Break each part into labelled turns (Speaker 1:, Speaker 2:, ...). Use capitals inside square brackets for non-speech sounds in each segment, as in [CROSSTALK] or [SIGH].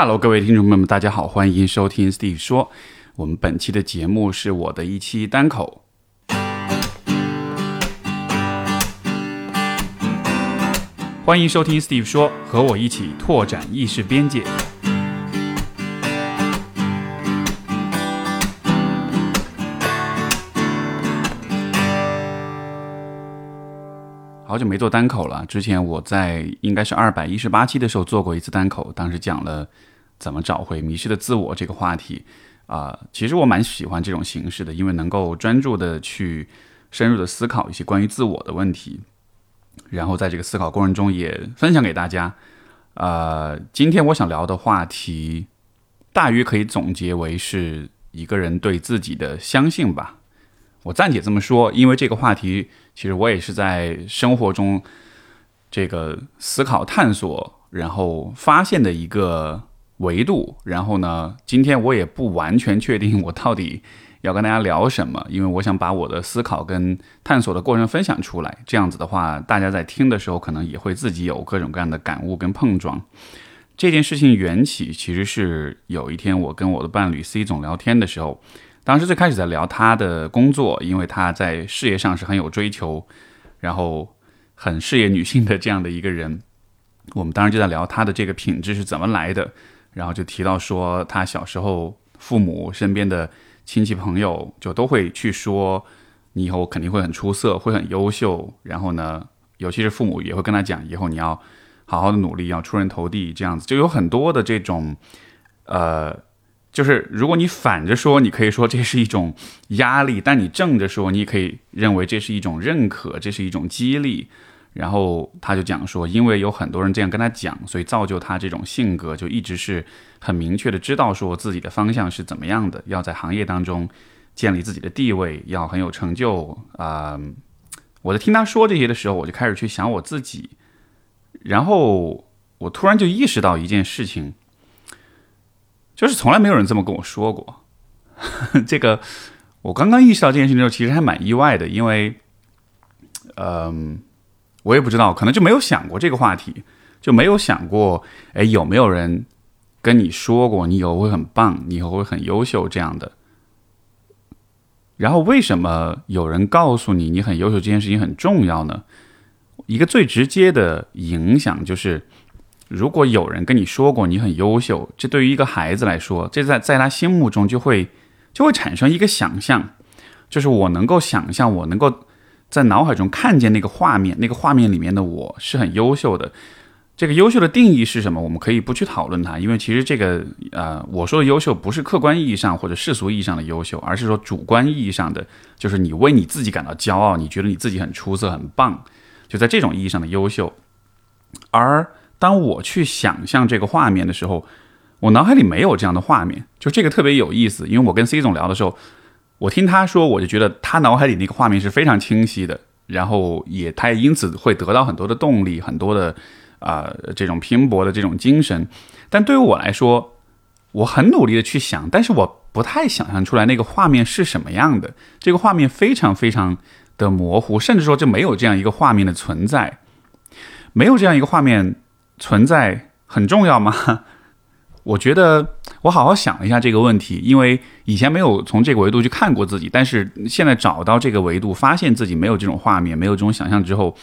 Speaker 1: Hello，各位听众朋友们，大家好，欢迎收听 Steve 说。我们本期的节目是我的一期单口。欢迎收听 Steve 说，和我一起拓展意识边界。好久没做单口了。之前我在应该是二百一十八期的时候做过一次单口，当时讲了怎么找回迷失的自我这个话题。啊，其实我蛮喜欢这种形式的，因为能够专注的去深入的思考一些关于自我的问题，然后在这个思考过程中也分享给大家。呃，今天我想聊的话题，大约可以总结为是一个人对自己的相信吧。我暂且这么说，因为这个话题其实我也是在生活中这个思考探索，然后发现的一个维度。然后呢，今天我也不完全确定我到底要跟大家聊什么，因为我想把我的思考跟探索的过程分享出来。这样子的话，大家在听的时候可能也会自己有各种各样的感悟跟碰撞。这件事情缘起其实是有一天我跟我的伴侣 C 总聊天的时候。当时最开始在聊他的工作，因为他在事业上是很有追求，然后很事业女性的这样的一个人。我们当时就在聊他的这个品质是怎么来的，然后就提到说他小时候父母身边的亲戚朋友就都会去说你以后肯定会很出色，会很优秀。然后呢，尤其是父母也会跟他讲，以后你要好好的努力，要出人头地，这样子就有很多的这种呃。就是如果你反着说，你可以说这是一种压力；但你正着说，你也可以认为这是一种认可，这是一种激励。然后他就讲说，因为有很多人这样跟他讲，所以造就他这种性格，就一直是很明确的知道说自己的方向是怎么样的，要在行业当中建立自己的地位，要很有成就啊。我在听他说这些的时候，我就开始去想我自己，然后我突然就意识到一件事情。就是从来没有人这么跟我说过，[LAUGHS] 这个我刚刚意识到这件事情的时候，其实还蛮意外的，因为，嗯，我也不知道，可能就没有想过这个话题，就没有想过，哎，有没有人跟你说过你以后会很棒，你以后会很优秀这样的？然后为什么有人告诉你你很优秀这件事情很重要呢？一个最直接的影响就是。如果有人跟你说过你很优秀，这对于一个孩子来说，这在在他心目中就会就会产生一个想象，就是我能够想象，我能够在脑海中看见那个画面，那个画面里面的我是很优秀的。这个优秀的定义是什么？我们可以不去讨论它，因为其实这个呃，我说的优秀不是客观意义上或者世俗意义上的优秀，而是说主观意义上的，就是你为你自己感到骄傲，你觉得你自己很出色、很棒，就在这种意义上的优秀，而。当我去想象这个画面的时候，我脑海里没有这样的画面，就这个特别有意思。因为我跟 C 总聊的时候，我听他说，我就觉得他脑海里那个画面是非常清晰的，然后也他也因此会得到很多的动力，很多的啊这种拼搏的这种精神。但对于我来说，我很努力的去想，但是我不太想象出来那个画面是什么样的。这个画面非常非常的模糊，甚至说就没有这样一个画面的存在，没有这样一个画面。存在很重要吗？[LAUGHS] 我觉得我好好想了一下这个问题，因为以前没有从这个维度去看过自己，但是现在找到这个维度，发现自己没有这种画面，没有这种想象之后，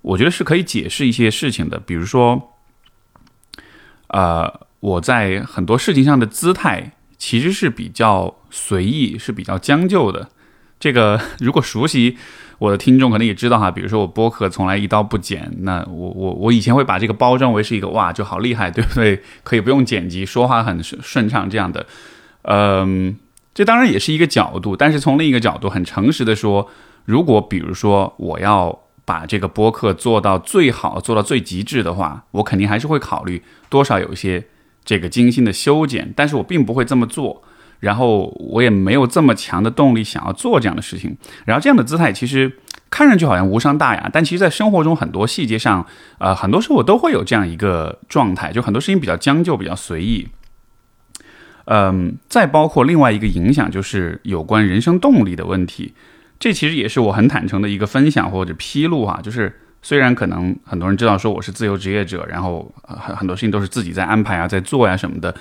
Speaker 1: 我觉得是可以解释一些事情的。比如说，呃，我在很多事情上的姿态其实是比较随意，是比较将就的。这个 [LAUGHS] 如果熟悉。我的听众可能也知道哈，比如说我播客从来一刀不剪，那我我我以前会把这个包装为是一个哇就好厉害，对不对？[LAUGHS] 可以不用剪辑，说话很顺顺畅这样的，嗯，这当然也是一个角度，但是从另一个角度，很诚实的说，如果比如说我要把这个播客做到最好，做到最极致的话，我肯定还是会考虑多少有一些这个精心的修剪，但是我并不会这么做。然后我也没有这么强的动力想要做这样的事情。然后这样的姿态其实看上去好像无伤大雅，但其实，在生活中很多细节上，呃，很多时候我都会有这样一个状态，就很多事情比较将就，比较随意。嗯，再包括另外一个影响，就是有关人生动力的问题。这其实也是我很坦诚的一个分享或者披露哈，就是虽然可能很多人知道说我是自由职业者，然后很很多事情都是自己在安排啊，在做呀什么的，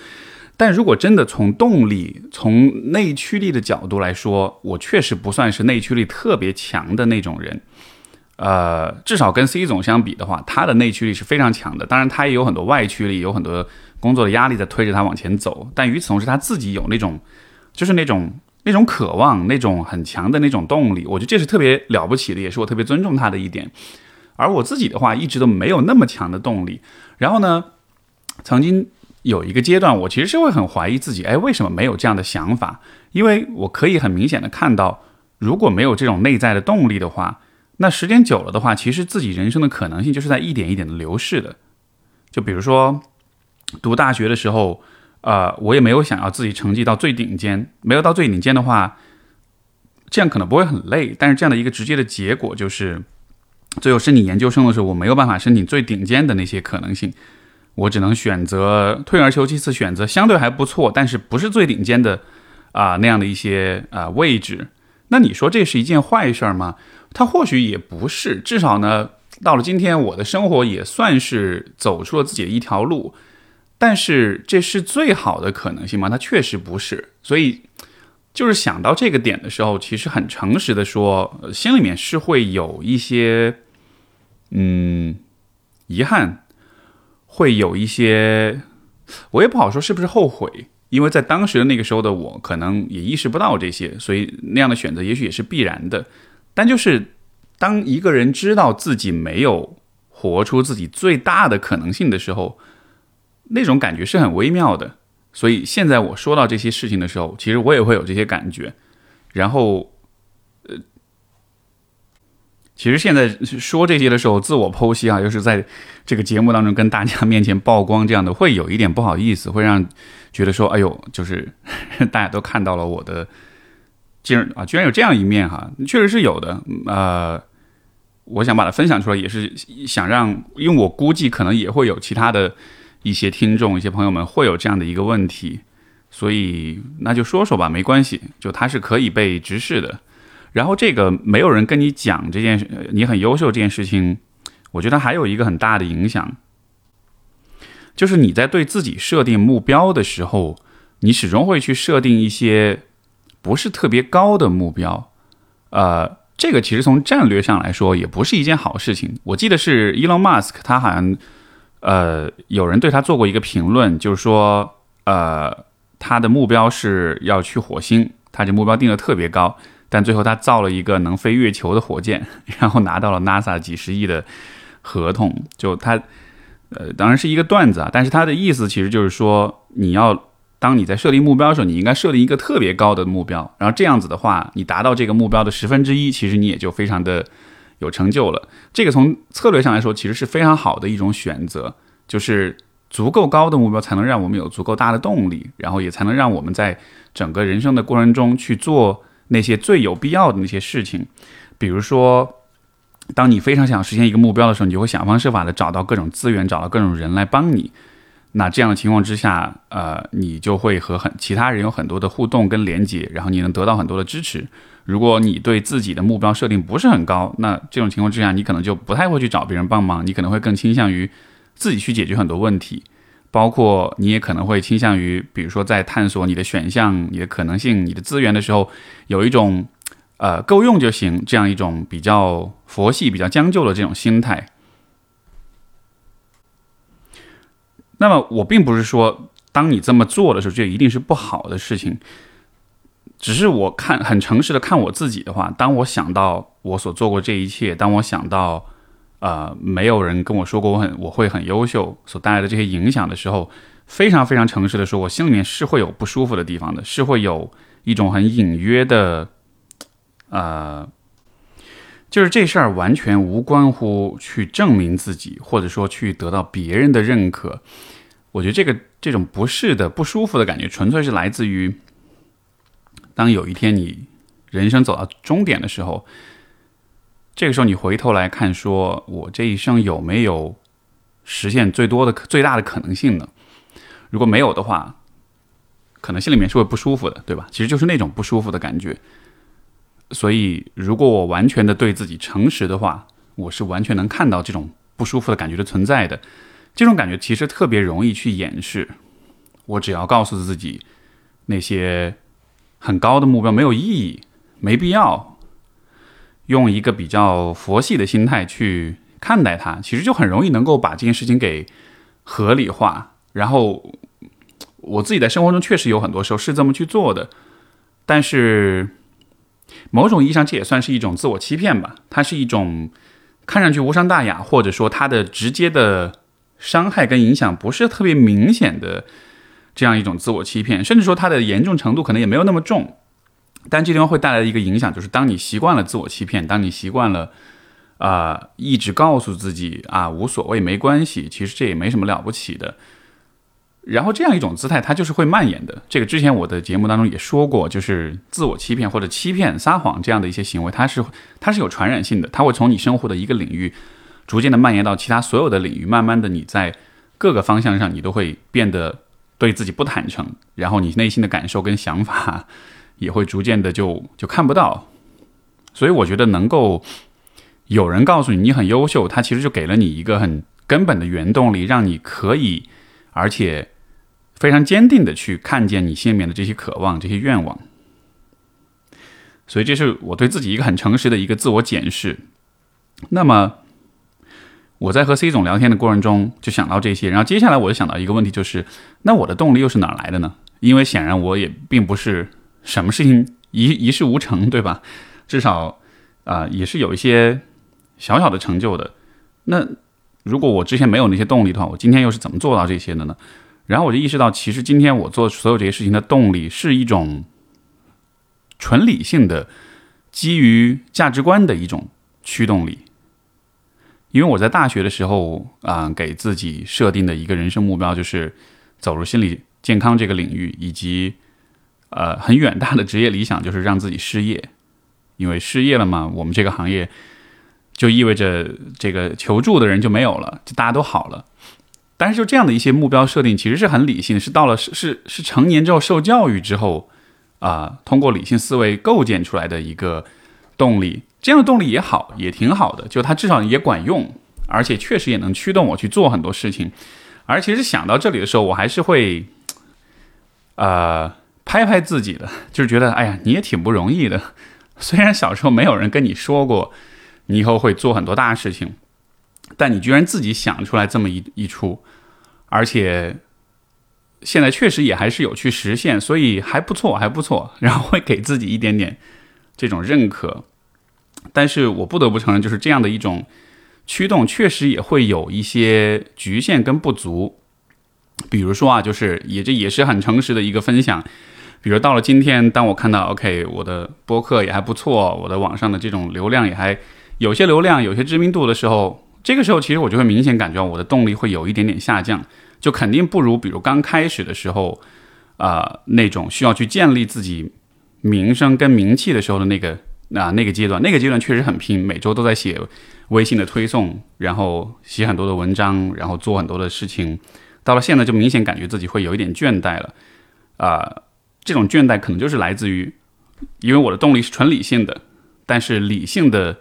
Speaker 1: 但如果真的从动力、从内驱力的角度来说，我确实不算是内驱力特别强的那种人。呃，至少跟 C 总相比的话，他的内驱力是非常强的。当然，他也有很多外驱力，有很多工作的压力在推着他往前走。但与此同时，他自己有那种，就是那种那种渴望，那种很强的那种动力。我觉得这是特别了不起的，也是我特别尊重他的一点。而我自己的话，一直都没有那么强的动力。然后呢，曾经有一个阶段，我其实是会很怀疑自己，哎，为什么没有这样的想法？因为我可以很明显的看到，如果没有这种内在的动力的话，那时间久了的话，其实自己人生的可能性就是在一点一点的流逝的。就比如说，读大学的时候，呃，我也没有想要自己成绩到最顶尖，没有到最顶尖的话，这样可能不会很累。但是这样的一个直接的结果就是，最后申请研究生的时候，我没有办法申请最顶尖的那些可能性，我只能选择退而求其次，选择相对还不错，但是不是最顶尖的啊那样的一些啊位置。那你说这是一件坏事吗？它或许也不是，至少呢，到了今天，我的生活也算是走出了自己的一条路。但是，这是最好的可能性吗？它确实不是。所以，就是想到这个点的时候，其实很诚实的说，心里面是会有一些，嗯，遗憾，会有一些，我也不好说是不是后悔。因为在当时的那个时候的我，可能也意识不到这些，所以那样的选择也许也是必然的。但就是当一个人知道自己没有活出自己最大的可能性的时候，那种感觉是很微妙的。所以现在我说到这些事情的时候，其实我也会有这些感觉。然后，其实现在说这些的时候，自我剖析啊，又是在这个节目当中跟大家面前曝光，这样的会有一点不好意思，会让觉得说，哎呦，就是 [LAUGHS] 大家都看到了我的，竟然啊，居然有这样一面哈，[LAUGHS] 确实是有的。呃，我想把它分享出来，也是想让，因为我估计可能也会有其他的一些听众、一些朋友们会有这样的一个问题，所以那就说说吧，没关系，就它是可以被直视的。然后这个没有人跟你讲这件事，你很优秀这件事情，我觉得还有一个很大的影响，就是你在对自己设定目标的时候，你始终会去设定一些不是特别高的目标，呃，这个其实从战略上来说也不是一件好事情。我记得是 Elon Musk，他好像呃有人对他做过一个评论，就是说呃他的目标是要去火星，他这目标定的特别高。但最后他造了一个能飞月球的火箭，然后拿到了 NASA 几十亿的合同。就他，呃，当然是一个段子啊。但是他的意思其实就是说，你要当你在设定目标的时候，你应该设定一个特别高的目标。然后这样子的话，你达到这个目标的十分之一，其实你也就非常的有成就了。这个从策略上来说，其实是非常好的一种选择。就是足够高的目标，才能让我们有足够大的动力，然后也才能让我们在整个人生的过程中去做。那些最有必要的那些事情，比如说，当你非常想实现一个目标的时候，你就会想方设法的找到各种资源，找到各种人来帮你。那这样的情况之下，呃，你就会和很其他人有很多的互动跟连接，然后你能得到很多的支持。如果你对自己的目标设定不是很高，那这种情况之下，你可能就不太会去找别人帮忙，你可能会更倾向于自己去解决很多问题。包括你也可能会倾向于，比如说在探索你的选项、你的可能性、你的资源的时候，有一种，呃，够用就行这样一种比较佛系、比较将就的这种心态。那么我并不是说，当你这么做的时候，这一定是不好的事情。只是我看很诚实的看我自己的话，当我想到我所做过这一切，当我想到。呃，没有人跟我说过我很我会很优秀所带来的这些影响的时候，非常非常诚实的说，我心里面是会有不舒服的地方的，是会有一种很隐约的，呃，就是这事儿完全无关乎去证明自己，或者说去得到别人的认可。我觉得这个这种不适的不舒服的感觉，纯粹是来自于当有一天你人生走到终点的时候。这个时候，你回头来看，说我这一生有没有实现最多的、最大的可能性呢？如果没有的话，可能心里面是会不舒服的，对吧？其实就是那种不舒服的感觉。所以，如果我完全的对自己诚实的话，我是完全能看到这种不舒服的感觉的存在的。这种感觉其实特别容易去掩饰。我只要告诉自己，那些很高的目标没有意义，没必要。用一个比较佛系的心态去看待它，其实就很容易能够把这件事情给合理化。然后我自己在生活中确实有很多时候是这么去做的，但是某种意义上这也算是一种自我欺骗吧。它是一种看上去无伤大雅，或者说它的直接的伤害跟影响不是特别明显的这样一种自我欺骗，甚至说它的严重程度可能也没有那么重。但这地方会带来的一个影响，就是当你习惯了自我欺骗，当你习惯了，啊，一直告诉自己啊无所谓没关系，其实这也没什么了不起的。然后这样一种姿态，它就是会蔓延的。这个之前我的节目当中也说过，就是自我欺骗或者欺骗、撒谎这样的一些行为，它是它是有传染性的，它会从你生活的一个领域逐渐的蔓延到其他所有的领域，慢慢的你在各个方向上你都会变得对自己不坦诚，然后你内心的感受跟想法。也会逐渐的就就看不到，所以我觉得能够有人告诉你你很优秀，他其实就给了你一个很根本的原动力，让你可以而且非常坚定的去看见你心里面的这些渴望、这些愿望。所以这是我对自己一个很诚实的一个自我检视。那么我在和 C 总聊天的过程中就想到这些，然后接下来我就想到一个问题，就是那我的动力又是哪来的呢？因为显然我也并不是。什么事情一一事无成，对吧？至少啊，也是有一些小小的成就的。那如果我之前没有那些动力的话，我今天又是怎么做到这些的呢？然后我就意识到，其实今天我做所有这些事情的动力是一种纯理性的、基于价值观的一种驱动力。因为我在大学的时候啊，给自己设定的一个人生目标就是走入心理健康这个领域，以及。呃，很远大的职业理想就是让自己失业，因为失业了嘛，我们这个行业就意味着这个求助的人就没有了，就大家都好了。但是就这样的一些目标设定，其实是很理性，是到了是是是成年之后受教育之后啊，通过理性思维构建出来的一个动力。这样的动力也好，也挺好的，就它至少也管用，而且确实也能驱动我去做很多事情。而其实想到这里的时候，我还是会，呃。拍拍自己的，[LAUGHS] 就是觉得，哎呀，你也挺不容易的。虽然小时候没有人跟你说过，你以后会做很多大事情，但你居然自己想出来这么一一出，而且现在确实也还是有去实现，所以还不错，还不错。然后会给自己一点点这种认可。但是我不得不承认，就是这样的一种驱动，确实也会有一些局限跟不足。比如说啊，就是也这也是很诚实的一个分享。比如到了今天，当我看到 OK，我的播客也还不错，我的网上的这种流量也还有些流量、有些知名度的时候，这个时候其实我就会明显感觉我的动力会有一点点下降，就肯定不如比如刚开始的时候，啊那种需要去建立自己名声跟名气的时候的那个啊那个阶段，那个阶段确实很拼，每周都在写微信的推送，然后写很多的文章，然后做很多的事情。到了现在就明显感觉自己会有一点倦怠了，啊。这种倦怠可能就是来自于，因为我的动力是纯理性的，但是理性的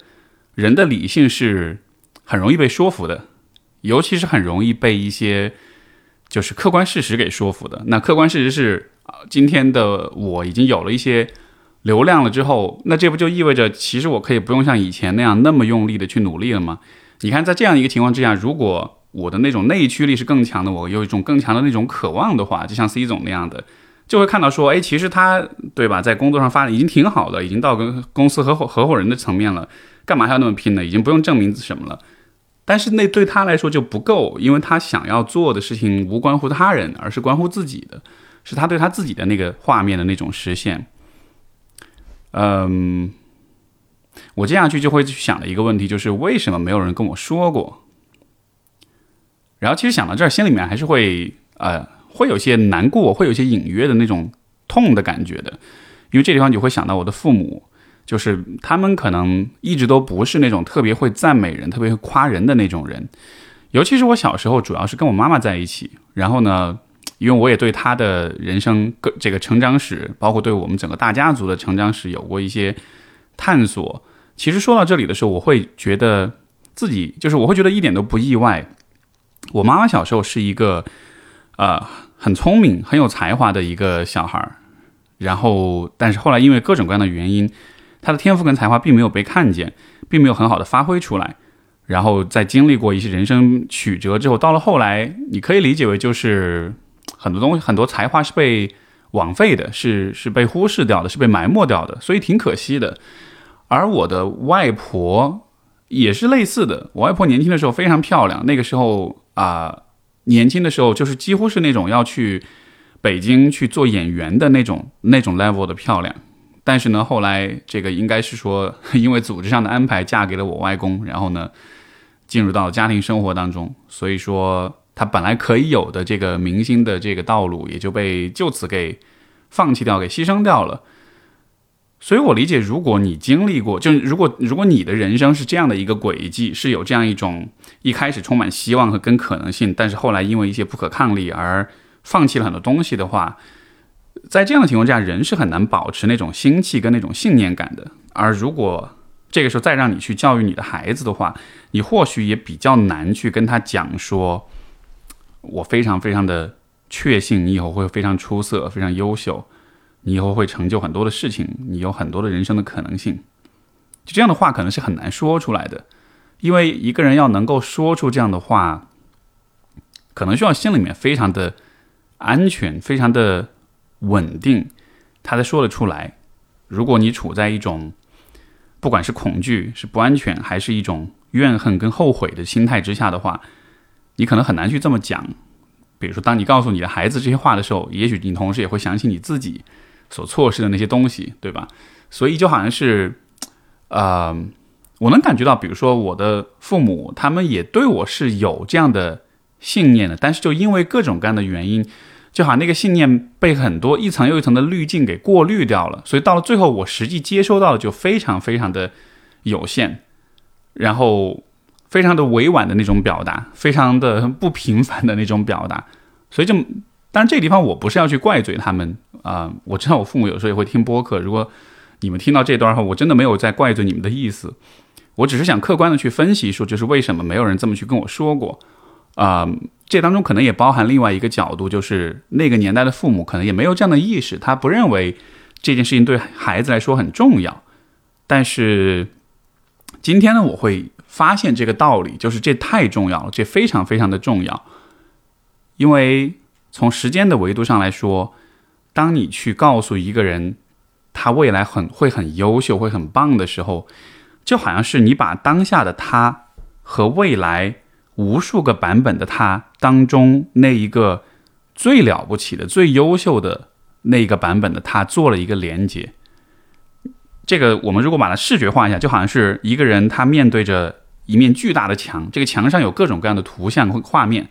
Speaker 1: 人的理性是很容易被说服的，尤其是很容易被一些就是客观事实给说服的。那客观事实是，今天的我已经有了一些流量了之后，那这不就意味着其实我可以不用像以前那样那么用力的去努力了吗？你看，在这样一个情况之下，如果我的那种内驱力是更强的，我有一种更强的那种渴望的话，就像 C 总那样的。就会看到说，哎，其实他对吧，在工作上发展已经挺好的，已经到跟公司合伙合伙人的层面了，干嘛还要那么拼呢？已经不用证明什么了。但是那对他来说就不够，因为他想要做的事情无关乎他人，而是关乎自己的，是他对他自己的那个画面的那种实现。嗯，我接下去就会去想的一个问题就是为什么没有人跟我说过？然后其实想到这儿，心里面还是会呃。会有些难过，会有些隐约的那种痛的感觉的，因为这地方你会想到我的父母，就是他们可能一直都不是那种特别会赞美人、特别会夸人的那种人。尤其是我小时候，主要是跟我妈妈在一起，然后呢，因为我也对她的人生个这个成长史，包括对我们整个大家族的成长史有过一些探索。其实说到这里的时候，我会觉得。自己就是我会觉得一点都不意外。我妈妈小时候是一个呃很聪明、很有才华的一个小孩儿，然后但是后来因为各种各样的原因，他的天赋跟才华并没有被看见，并没有很好的发挥出来。然后在经历过一些人生曲折之后，到了后来，你可以理解为就是很多东西、很多才华是被枉费的，是是被忽视掉的，是被埋没掉的，所以挺可惜的。而我的外婆也是类似的，我外婆年轻的时候非常漂亮，那个时候啊，年轻的时候就是几乎是那种要去北京去做演员的那种那种 level 的漂亮。但是呢，后来这个应该是说，[LAUGHS] 因为组织上的安排，嫁给了我外公，然后呢。进入到家庭生活当中，所以说他本来可以有的这个明星的这个道路，也就被就此给放弃掉，给牺牲掉了。所以我理解，如果你经历过，就如果如果你的人生是这样的一个轨迹，是有这样一种一开始充满希望和跟可能性，但是后来因为一些不可抗力而放弃了很多东西的话，在这样的情况下，人是很难保持那种心气跟那种信念感的。而如果这个时候再让你去教育你的孩子的话，你或许也比较难去跟他讲说，我非常非常的确信你以后会非常出色、非常优秀，你以后会成就很多的事情，你有很多的人生的可能性。就这样的话，可能是很难说出来的，因为一个人要能够说出这样的话，可能需要心里面非常的安全、非常的稳定，他才说得出来。如果你处在一种不管是恐惧、是不安全，还是一种怨恨跟后悔的心态之下的话，你可能很难去这么讲。比如说，当你告诉你的孩子这些话的时候，也许你同时也会想起你自己所错失的那些东西，对吧？所以就好像是，呃，我能感觉到，比如说我的父母，他们也对我是有这样的信念的，但是就因为各种各样的原因。就好像那个信念被很多一层又一层的滤镜给过滤掉了，所以到了最后，我实际接收到的就非常非常的有限，然后非常的委婉的那种表达，非常的不平凡的那种表达，所以就，当然这个地方我不是要去怪罪他们啊，我知道我父母有时候也会听播客，如果你们听到这段话，我真的没有在怪罪你们的意思，我只是想客观的去分析说，就是为什么没有人这么去跟我说过。啊，这当中可能也包含另外一个角度，就是那个年代的父母可能也没有这样的意识，他不认为这件事情对孩子来说很重要。但是今天呢，我会发现这个道理，就是这太重要了，这非常非常的重要。因为从时间的维度上来说，当你去告诉一个人他未来很会很优秀、会很棒的时候，就好像是你把当下的他和未来。无数个版本的他当中，那一个最了不起的、最优秀的那一个版本的他做了一个连接。这个我们如果把它视觉化一下，就好像是一个人他面对着一面巨大的墙，这个墙上有各种各样的图像和画面，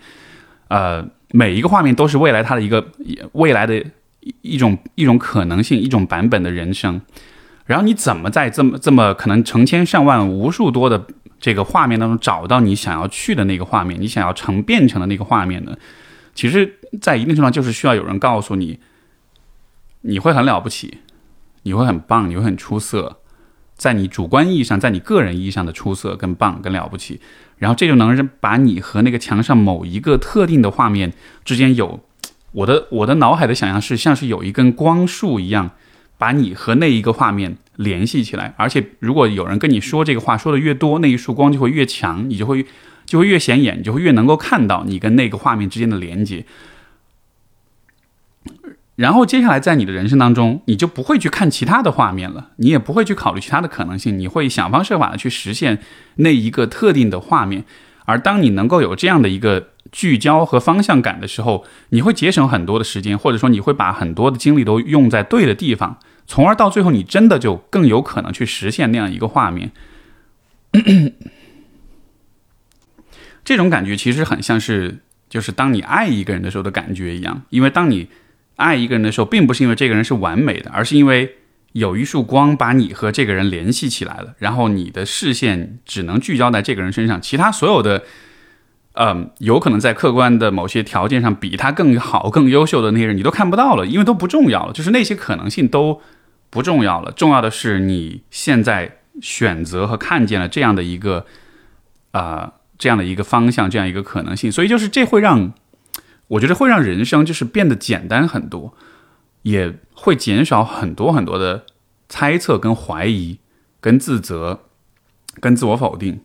Speaker 1: 呃，每一个画面都是未来他的一个未来的一一种一种可能性，一种版本的人生。然后你怎么在这么这么可能成千上万、无数多的这个画面当中找到你想要去的那个画面，你想要成变成的那个画面呢？其实，在一定程度上，就是需要有人告诉你，你会很了不起，你会很棒，你会很出色，在你主观意义上，在你个人意义上的出色跟棒跟了不起，然后这就能把你和那个墙上某一个特定的画面之间有我的我的脑海的想象是像是有一根光束一样。把你和那一个画面联系起来，而且如果有人跟你说这个话说的越多，那一束光就会越强，你就会就会越显眼，你就会越能够看到你跟那个画面之间的连接。然后接下来在你的人生当中，你就不会去看其他的画面了，你也不会去考虑其他的可能性，你会想方设法的去实现那一个特定的画面。而当你能够有这样的一个聚焦和方向感的时候，你会节省很多的时间，或者说你会把很多的精力都用在对的地方。从而到最后，你真的就更有可能去实现那样一个画面。这种感觉其实很像是，就是当你爱一个人的时候的感觉一样。因为当你爱一个人的时候，并不是因为这个人是完美的，而是因为有一束光把你和这个人联系起来了。然后你的视线只能聚焦在这个人身上，其他所有的，嗯，有可能在客观的某些条件上比他更好、更优秀的那些人，你都看不到了，因为都不重要了。就是那些可能性都。不重要了，重要的是你现在选择和看见了这样的一个啊这样的一个方向，这样一个可能性。所以就是这会让我觉得会让人生就是变得简单很多，也会减少很多很多的猜测、跟怀疑、跟自责、跟自我否定。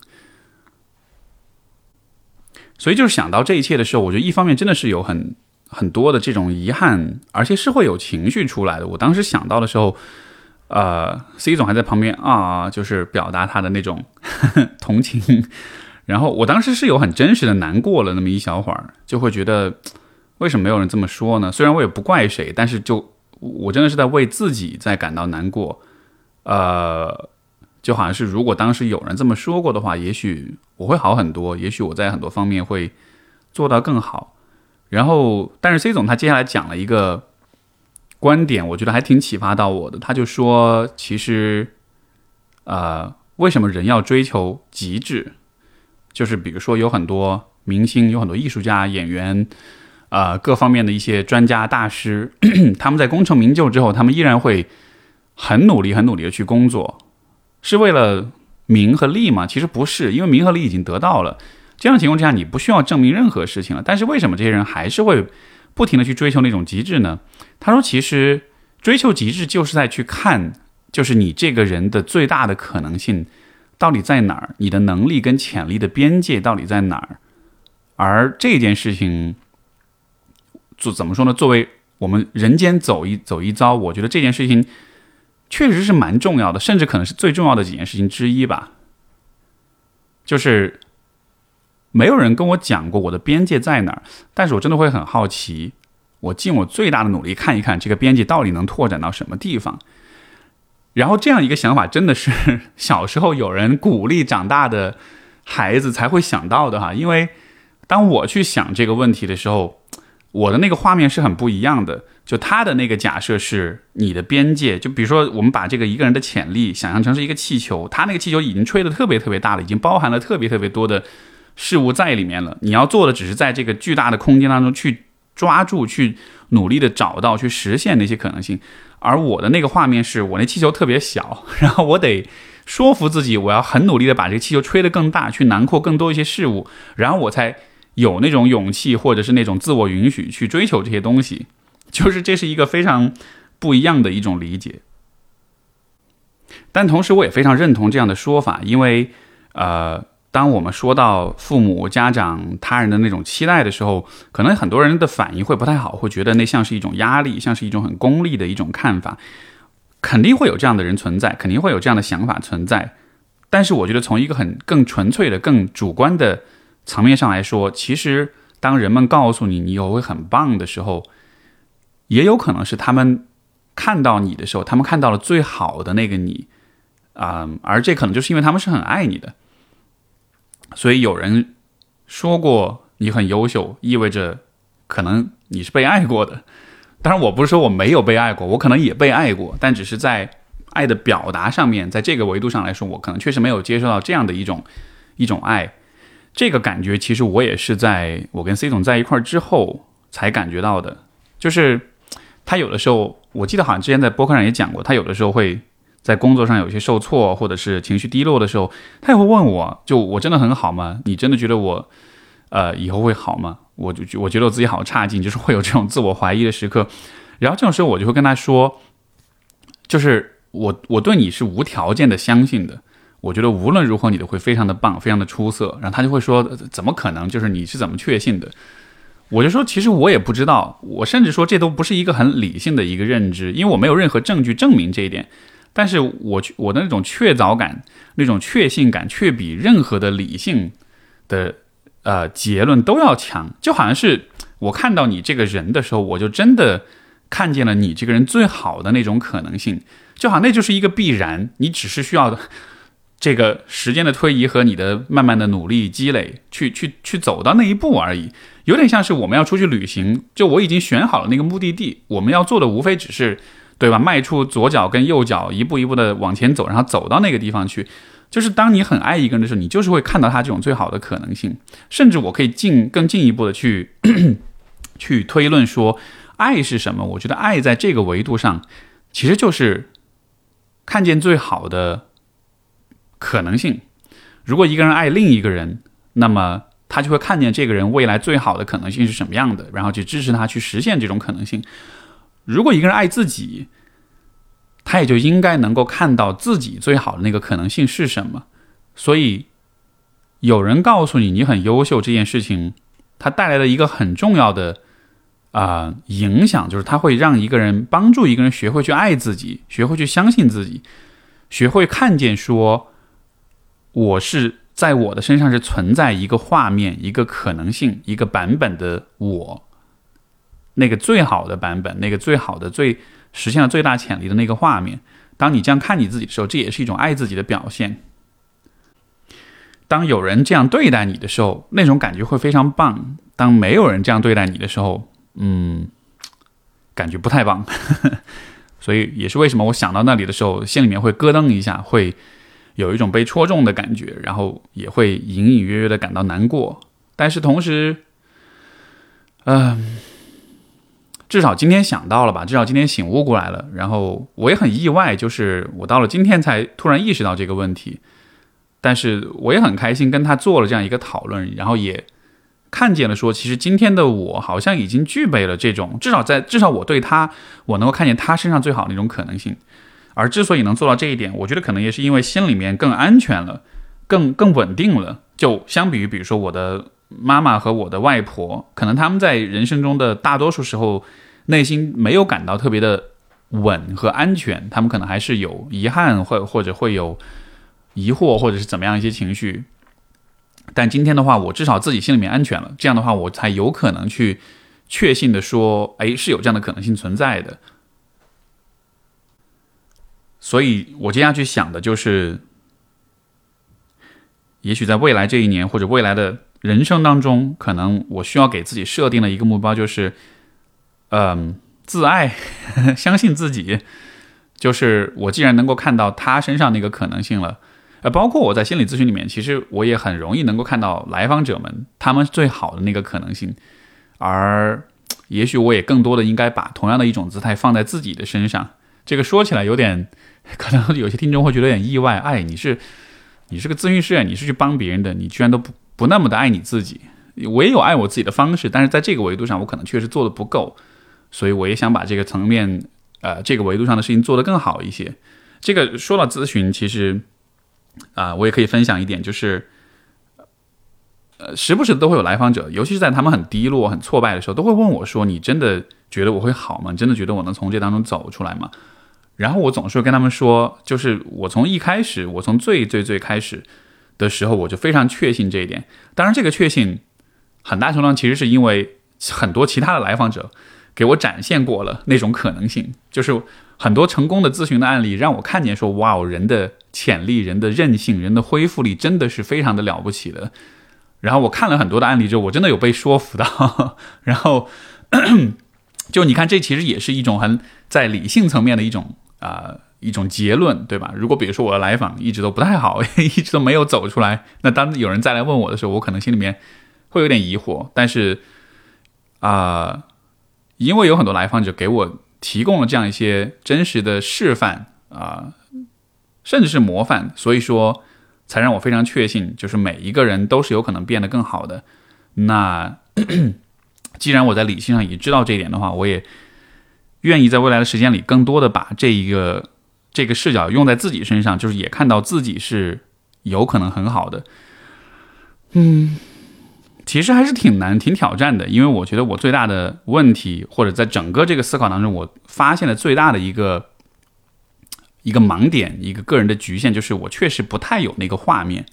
Speaker 1: 所以就是想到这一切的时候，我觉得一方面真的是有很很多的这种遗憾，而且是会有情绪出来的。我当时想到的时候，呃，C 总还在旁边啊，就是表达他的那种 [LAUGHS] 同情。然后我当时是有很真实的难过了那么一小会儿，就会觉得为什么没有人这么说呢？虽然我也不怪谁，但是就我真的是在为自己在感到难过，呃。就好像是，如果当时有人这么说过的话，也许我会好很多，也许我在很多方面会做到更好。然后，但是 C 总他接下来讲了一个观点，我觉得还挺启发到我的。他就说，其实，呃，为什么人要追求极致？就是比如说，有很多明星，有很多艺术家、演员，呃，各方面的一些专家大师，[CLEARS THROAT] 他们在功成名就之后，他们依然会很努力、很努力的去工作。是为了名和利吗？其实不是，因为名和利已经得到了。这样的情况之下，你不需要证明任何事情了。但是为什么这些人还是会不停的去追求那种极致呢？他说，其实追求极致就是在去看，就是你这个人的最大的可能性到底在哪儿，你的能力跟潜力的边界到底在哪儿。而这件事情，做怎么说呢？作为我们人间走一走一遭，我觉得这件事情。确实是蛮重要的，甚至可能是最重要的几件事情之一吧。就是没有人跟我讲过我的边界在哪儿，但是我真的会很好奇，我尽我最大的努力看一看这个边界到底能拓展到什么地方。然后这样一个想法真的是 [LAUGHS] 小时候有人鼓励长大的孩子才会想到的哈，因为当我去想这个问题的时候，我的那个画面是很不一样的。就他的那个假设是你的边界，就比如说我们把这个一个人的潜力想象成是一个气球，他那个气球已经吹得特别特别大了，已经包含了特别特别多的事物在里面了。你要做的只是在这个巨大的空间当中去抓住，去努力的找到，去实现那些可能性。而我的那个画面是我那气球特别小，然后我得说服自己，我要很努力的把这个气球吹得更大，去囊括更多一些事物，然后我才有那种勇气或者是那种自我允许去追求这些东西。就是这是一个非常不一样的一种理解，但同时我也非常认同这样的说法，因为呃，当我们说到父母、家长、他人的那种期待的时候，可能很多人的反应会不太好，会觉得那像是一种压力，像是一种很功利的一种看法，肯定会有这样的人存在，肯定会有这样的想法存在。但是我觉得从一个很更纯粹的、更主观的层面上来说，其实当人们告诉你你以后会很棒的时候，也有可能是他们看到你的时候，他们看到了最好的那个你，啊，而这可能就是因为他们是很爱你的，所以有人说过你很优秀，意味着可能你是被爱过的。当然，我不是说我没有被爱过，我可能也被爱过，但只是在爱的表达上面，在这个维度上来说，我可能确实没有接受到这样的一种一种爱。这个感觉其实我也是在我跟 C 总在一块儿之后才感觉到的，就是。他有的时候，我记得好像之前在播客上也讲过，他有的时候会在工作上有些受挫，或者是情绪低落的时候，他也会问我：就我真的很好吗？你真的觉得我，呃，以后会好吗？我就我觉得我自己好差劲，就是会有这种自我怀疑的时刻。然后这种时候，我就会跟他说，就是我我对你是无条件的相信的，我觉得无论如何你都会非常的棒，非常的出色。然后他就会说：怎么可能？就是你是怎么确信的？我就说，其实我也不知道，我甚至说这都不是一个很理性的一个认知，因为我没有任何证据证明这一点。但是我我的那种确凿感、那种确信感，却比任何的理性的呃结论都要强。就好像是我看到你这个人的时候，我就真的看见了你这个人最好的那种可能性，就好像那就是一个必然，你只是需要。这个时间的推移和你的慢慢的努力积累，去去去走到那一步而已，有点像是我们要出去旅行，就我已经选好了那个目的地，我们要做的无非只是，对吧？迈出左脚跟右脚，一步一步的往前走，然后走到那个地方去。就是当你很爱一个人的时候，你就是会看到他这种最好的可能性。甚至我可以进更进一步的去 [CLEARS THROAT] 去推论说，爱是什么？我觉得爱在这个维度上，其实就是看见最好的。可能性，如果一个人爱另一个人，那么他就会看见这个人未来最好的可能性是什么样的，然后去支持他去实现这种可能性。如果一个人爱自己，他也就应该能够看到自己最好的那个可能性是什么。所以，有人告诉你你很优秀这件事情，它带来的一个很重要的啊影响，就是它会让一个人帮助一个人学会去爱自己，学会去相信自己，学会看见说，我是在我的身上是存在一个画面、一个可能性、一个版本的我，那个最好的版本，那个最好的、最实现了最大潜力的那个画面。当你这样看你自己的时候，这也是一种爱自己的表现。当有人这样对待你的时候，那种感觉会非常棒；当没有人这样对待你的时候，嗯，感觉不太棒。[LAUGHS] 所以也是为什么我想到那里的时候，心里面会咯噔一下，会有一种被戳中的感觉，然后也会隐隐约约的感到难过。但是同时，嗯，至少今天想到了吧，至少今天醒悟过来了。然后我也很意外，就是我到了今天才突然意识到这个问题。但是我也很开心，跟他做了这样一个讨论，然后也看见了说，其实今天的我好像已经具备了这种，至少在至少我对他，我能够看见他身上最好的一种可能性。而之所以能做到这一点，我觉得可能也是因为心里面更安全了，更更稳定了。就相比于比如说我的妈妈和我的外婆，可能他们在人生中的大多数时候，内心没有感到特别的稳和安全，他们可能还是有遗憾，或或者会有。疑惑或者是怎么样一些情绪，但今天的话，我至少自己心里面安全了。这样的话，我才有可能去确信的说，哎，是有这样的可能性存在的。所以我接下去想的就是，也许在未来这一年或者未来的人生当中，可能我需要给自己设定的一个目标就是，嗯，自爱，[LAUGHS] 相信自己。就是我既然能够看到他身上那个可能性了。呃，包括我在心理咨询里面，其实我也很容易能够看到来访者们他们最好的那个可能性，而也许我也更多的应该把同样的一种姿态放在自己的身上。这个说起来有点，[LAUGHS] 可能有些听众会觉得有点意外。哎，你是你是个咨询师啊，你是去帮别人的，你居然都不不那么的爱你自己。我也有爱我自己的方式，但是在这个维度上，我可能确实做的不够，所以我也想把这个层面，呃，这个维度上的事情做得更好一些。这个说到咨询，其实。啊，我也可以分享一点，就是，呃，时不时都会有来访者，尤其是在他们很低落、很挫败的时候，都会问我说：“你真的觉得我会好吗？你真的觉得我能从这当中走出来吗？”然后我总是跟他们说，就是我从一开始，我从最最最开始的时候，我就非常确信这一点。当然，这个确信很大程度上其实是因为很多其他的来访者给我展现过了那种可能性，就是很多成功的咨询的案例让我看见说：“哇哦，人的。”潜力、人的韧性、人的恢复力真的是非常的了不起的。然后我看了很多的案例之后，我真的有被说服到。[LAUGHS] 然后 [CLEARS THROAT] 就你看，这其实也是一种很在理性层面的一种啊一种结论，对吧？如果比如说我的来访一直都不太好，[LAUGHS] 一直都没有走出来，那当有人再来问我的时候，我可能心里面会有点疑惑。但是啊，因为有很多来访者给我提供了这样一些真实的示范啊。甚至是模范，所以说才让我非常确信，就是每一个人都是有可能变得更好的。那 [CLEARS THROAT] 既然我在理性上已经知道这一点的话，我也愿意在未来的时间里，更多的把这一个这个视角用在自己身上，就是也看到自己是有可能很好的。嗯，其实还是挺难、挺挑战的，因为我觉得我最大的问题，或者在整个这个思考当中，我发现的最大的一个。一个盲点，一个个人的局限，就是我确实不太有那个画面，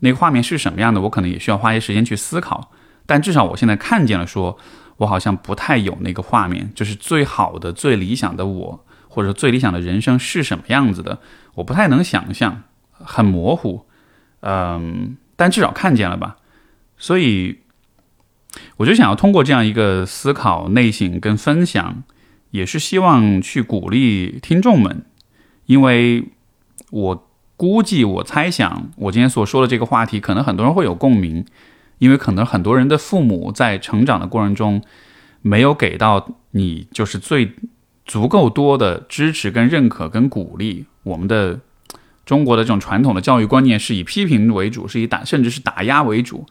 Speaker 1: 那个画面是什么样的，我可能也需要花一些时间去思考。但至少我现在看见了，说我好像不太有那个画面，就是最好的、最理想的我，或者最理想的人生是什么样子的，我不太能想象，很模糊。嗯，但至少看见了吧。所以，我就想要通过这样一个思考、内省跟分享，也是希望去鼓励听众们。因为我估计，我猜想，我今天所说的这个话题，可能很多人会有共鸣，因为可能很多人的父母在成长的过程中，没有给到你就是最足够多的支持、跟认可、跟鼓励。我们的中国的这种传统的教育观念是以批评为主，是以打甚至是打压为主，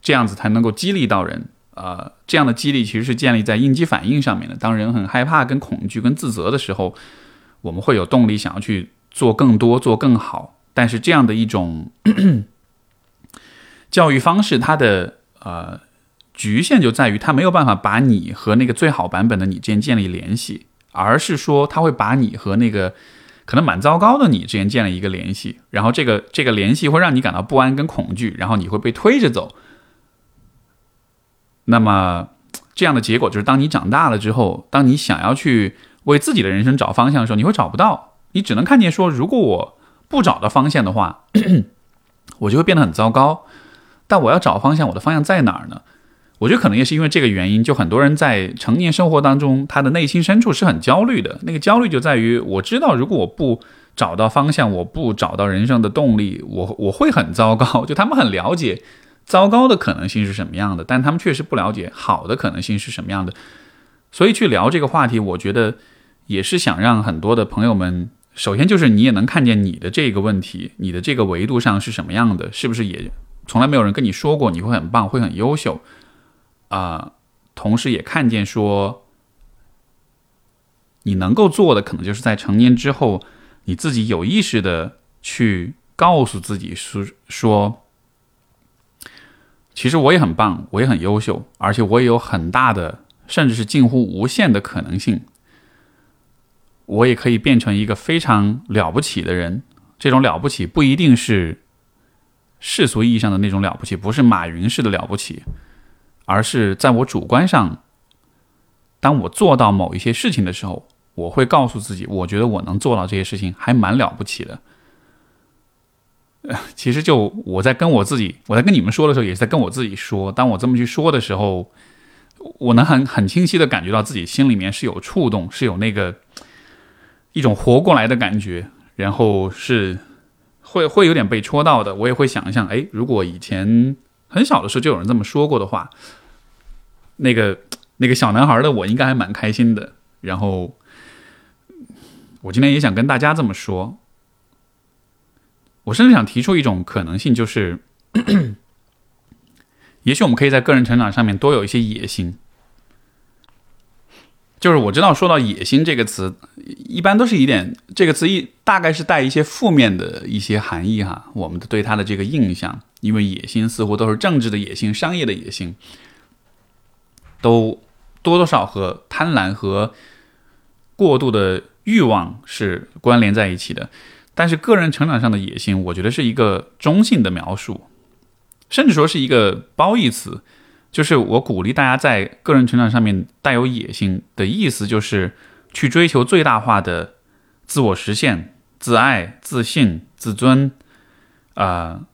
Speaker 1: 这样子才能够激励到人。呃，这样的激励其实是建立在应激反应上面的。当人很害怕、跟恐惧、跟自责的时候，我们会有动力想要去做更多、做更好。[COUGHS] 但是这样的一种教育方式，它的呃局限就在于它没有办法把你和那个最好版本的你之间建立联系，而是说他会把你和那个可能蛮糟糕的你之间建立一个联系，然后这个这个联系会让你感到不安跟恐惧，然后你会被推着走。那么，这样的结果就是，当你长大了之后，当你想要去为自己的人生找方向的时候，你会找不到，你只能看见说，如果我不找到方向的话，[CLEARS THROAT] 我就会变得很糟糕。但我要找方向，我的方向在哪儿呢？我觉得可能也是因为这个原因，就很多人在成年生活当中，他的内心深处是很焦虑的。那个焦虑就在于，我知道，如果我不找到方向，我不找到人生的动力，我 [LAUGHS] 我会很糟糕。就他们很了解。糟糕的可能性是什么样的？但他们确实不了解好的可能性是什么样的，所以去聊这个话题，我觉得也是想让很多的朋友们，首先就是你也能看见你的这个问题，你的这个维度上是什么样的，是不是也从来没有人跟你说过你会很棒，会很优秀啊？同时也看见说，你能够做的，可能就是在成年之后，你自己有意识的去告诉自己说说。其实我也很棒，我也很优秀，而且我也有很大的，甚至是近乎无限的可能性。我也可以变成一个非常了不起的人。这种了不起不一定是世俗意义上的那种了不起，不是马云式的了不起，而是在我主观上，当我做到某一些事情的时候，我会告诉自己，我觉得我能做到这些事情还蛮了不起的。[LAUGHS] 其实就我在跟我自己，我在跟你们说的时候，也是在跟我自己说。当我这么去说的时候，我能很很清晰的感觉到自己心里面是有触动，是有那个一种活过来的感觉，然后是会会有点被戳到的。我也会想象，哎，如果以前很小的时候就有人这么说过的话，那个那个小男孩的我应该还蛮开心的。然后我今天也想跟大家这么说。我甚至想提出一种可能性，就是，[CLEARS THROAT] 也许我们可以在个人成长上面多有一些野心。就是我知道说到“野心”这个词，一般都是一点这个词一大概是带一些负面的一些含义哈。我们对它的这个印象，因为野心似乎都是政治的野心、商业的野心，都多多少和贪婪和过度的欲望是关联在一起的。但是个人成长上的野心，我觉得是一个中性的描述，甚至说是一个褒义词。就是我鼓励大家在个人成长上面带有野心的意思，就是去追求最大化的自我实现、自爱、自信、自尊，啊，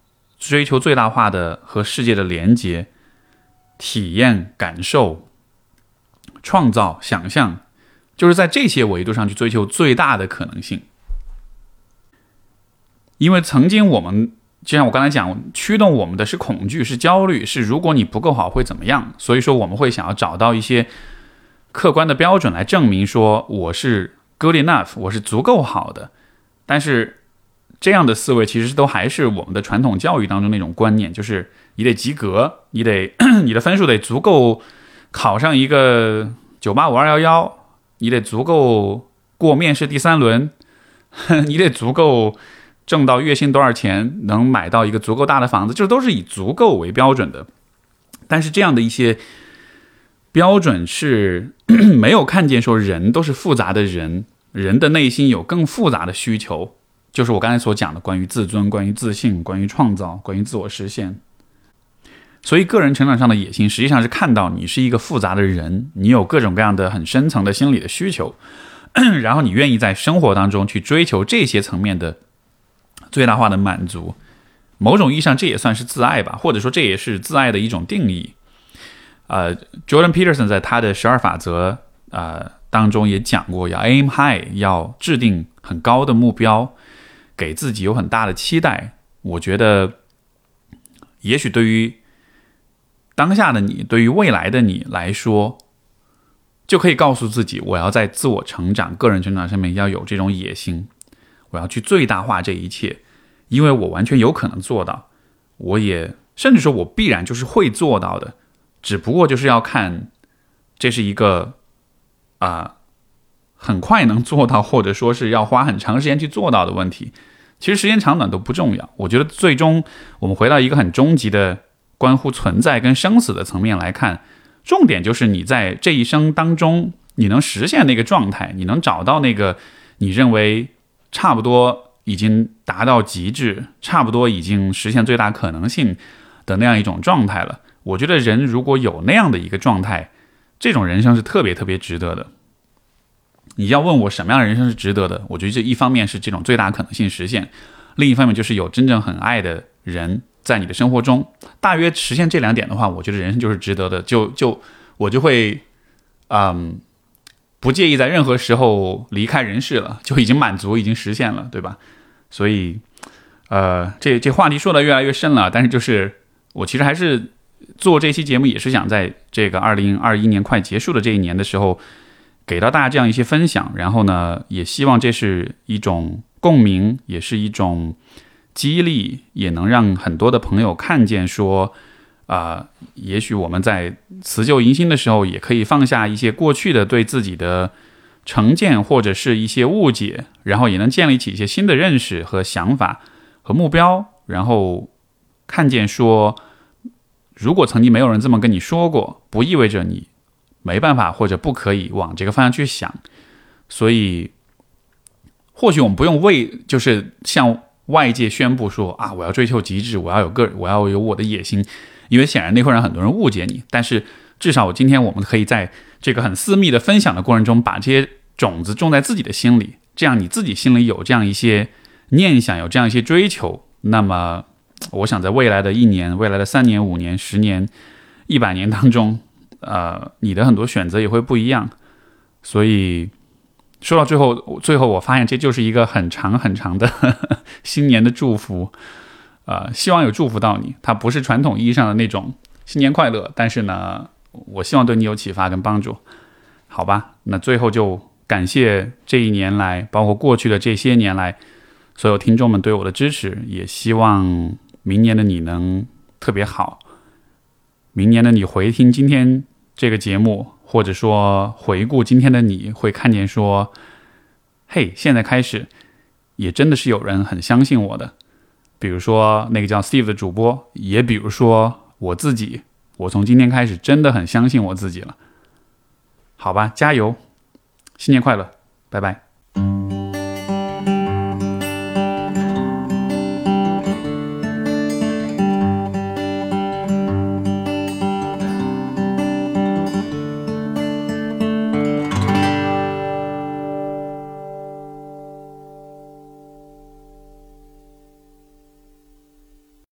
Speaker 1: 追求最大化的和世界的连接、体验、感受、创造、想象，就是在这些维度上去追求最大的可能性。因为曾经我们就像我刚才讲，驱动我们的是恐惧，是焦虑，是如果你不够好会怎么样？所以说我们会想要找到一些客观的标准来证明说我是 good enough，我是足够好的。但是这样的思维其实都还是我们的传统教育当中那种观念，就是你得及格，你得 [CLEARS THROAT] 你的分数得足够考上一个九八五二幺幺，你得足够过面试第三轮，[LAUGHS] 你得足够。挣到月薪多少钱，能买到一个足够大的房子，这都是以足够为标准的。但是这样的一些标准是 [CLEARS THROAT] 没有看见说人都是复杂的人，人的内心有更复杂的需求，就是我刚才所讲的关于自尊、关于自信、关于创造、关于自我实现。所以个人成长上的野心，实际上是看到你是一个复杂的人，你有各种各样的很深层的心理的需求，然后你愿意在生活当中去追求这些层面的。最大化的满足，某种意义上这也算是自爱吧，或者说这也是自爱的一种定义。呃，Jordan Peterson 在他的十二法则呃当中也讲过，要 aim high，要制定很高的目标，给自己有很大的期待。我觉得，也许对于当下的你，对于未来的你来说，就可以告诉自己，我要在自我成长、个人成长上面要有这种野心。我要去最大化这一切，因为我完全有可能做到，我也甚至说我必然就是会做到的，只不过就是要看这是一个啊很快能做到，或者说是要花很长时间去做到的问题。其实时间长短都不重要，我觉得最终我们回到一个很终极的关乎存在跟生死的层面来看，重点就是你在这一生当中，你能实现那个状态，你能找到那个你认为差不多已经达到极致，差不多已经实现最大可能性的那样一种状态了。我觉得人如果有那样的一个状态，这种人生是特别特别值得的。你要问我什么样的人生是值得的？我觉得这一方面是这种最大可能性实现，另一方面就是有真正很爱的人在你的生活中。大约实现这两点的话，我觉得人生就是值得的。就就我就会，嗯，不介意在任何时候离开人世了，就已经满足，已经实现了，对吧？所以，呃，这这话题说的越来越深了。但是就是我其实还是做这期节目，也是想在这个二零二一年快结束的这一年的时候。给到大家这样一些分享，然后呢，也希望这是一种共鸣，也是一种激励，也能让很多的朋友看见说，啊，也许我们在辞旧迎新的时候，也可以放下一些过去的对自己的成见或者是一些误解，然后也能建立起一些新的认识和想法和目标，然后看见说，如果曾经没有人这么跟你说过，不意味着你。没办法，或者不可以往这个方向去想，所以或许我们不用为就是向外界宣布说啊，我要追求极致，我要有个，我要有我的野心，因为显然那会让很多人误解你。但是至少我今天我们可以在这个很私密的分享的过程中，把这些种子种在自己的心里，这样你自己心里有这样一些念想，有这样一些追求，那么我想在未来的一年、未来的三年、五年、十年、一百年当中。呃，你的很多选择也会不一样，所以说到最后，最后我发现这就是一个很长很长的 [LAUGHS] 新年的祝福，呃，希望有祝福到你。它不是传统意义上的那种新年快乐，但是呢，我希望对你有启发跟帮助，好吧？那最后就感谢这一年来，包括过去的这些年来，所有听众们对我的支持，也希望明年的你能特别好，明年的你回听今天。这个节目，或者说回顾今天的你，会看见说：“嘿，现在开始，也真的是有人很相信我的。比如说那个叫 Steve 的主播，也比如说我自己，我从今天开始真的很相信我自己了。好吧，加油，新年快乐，拜拜。”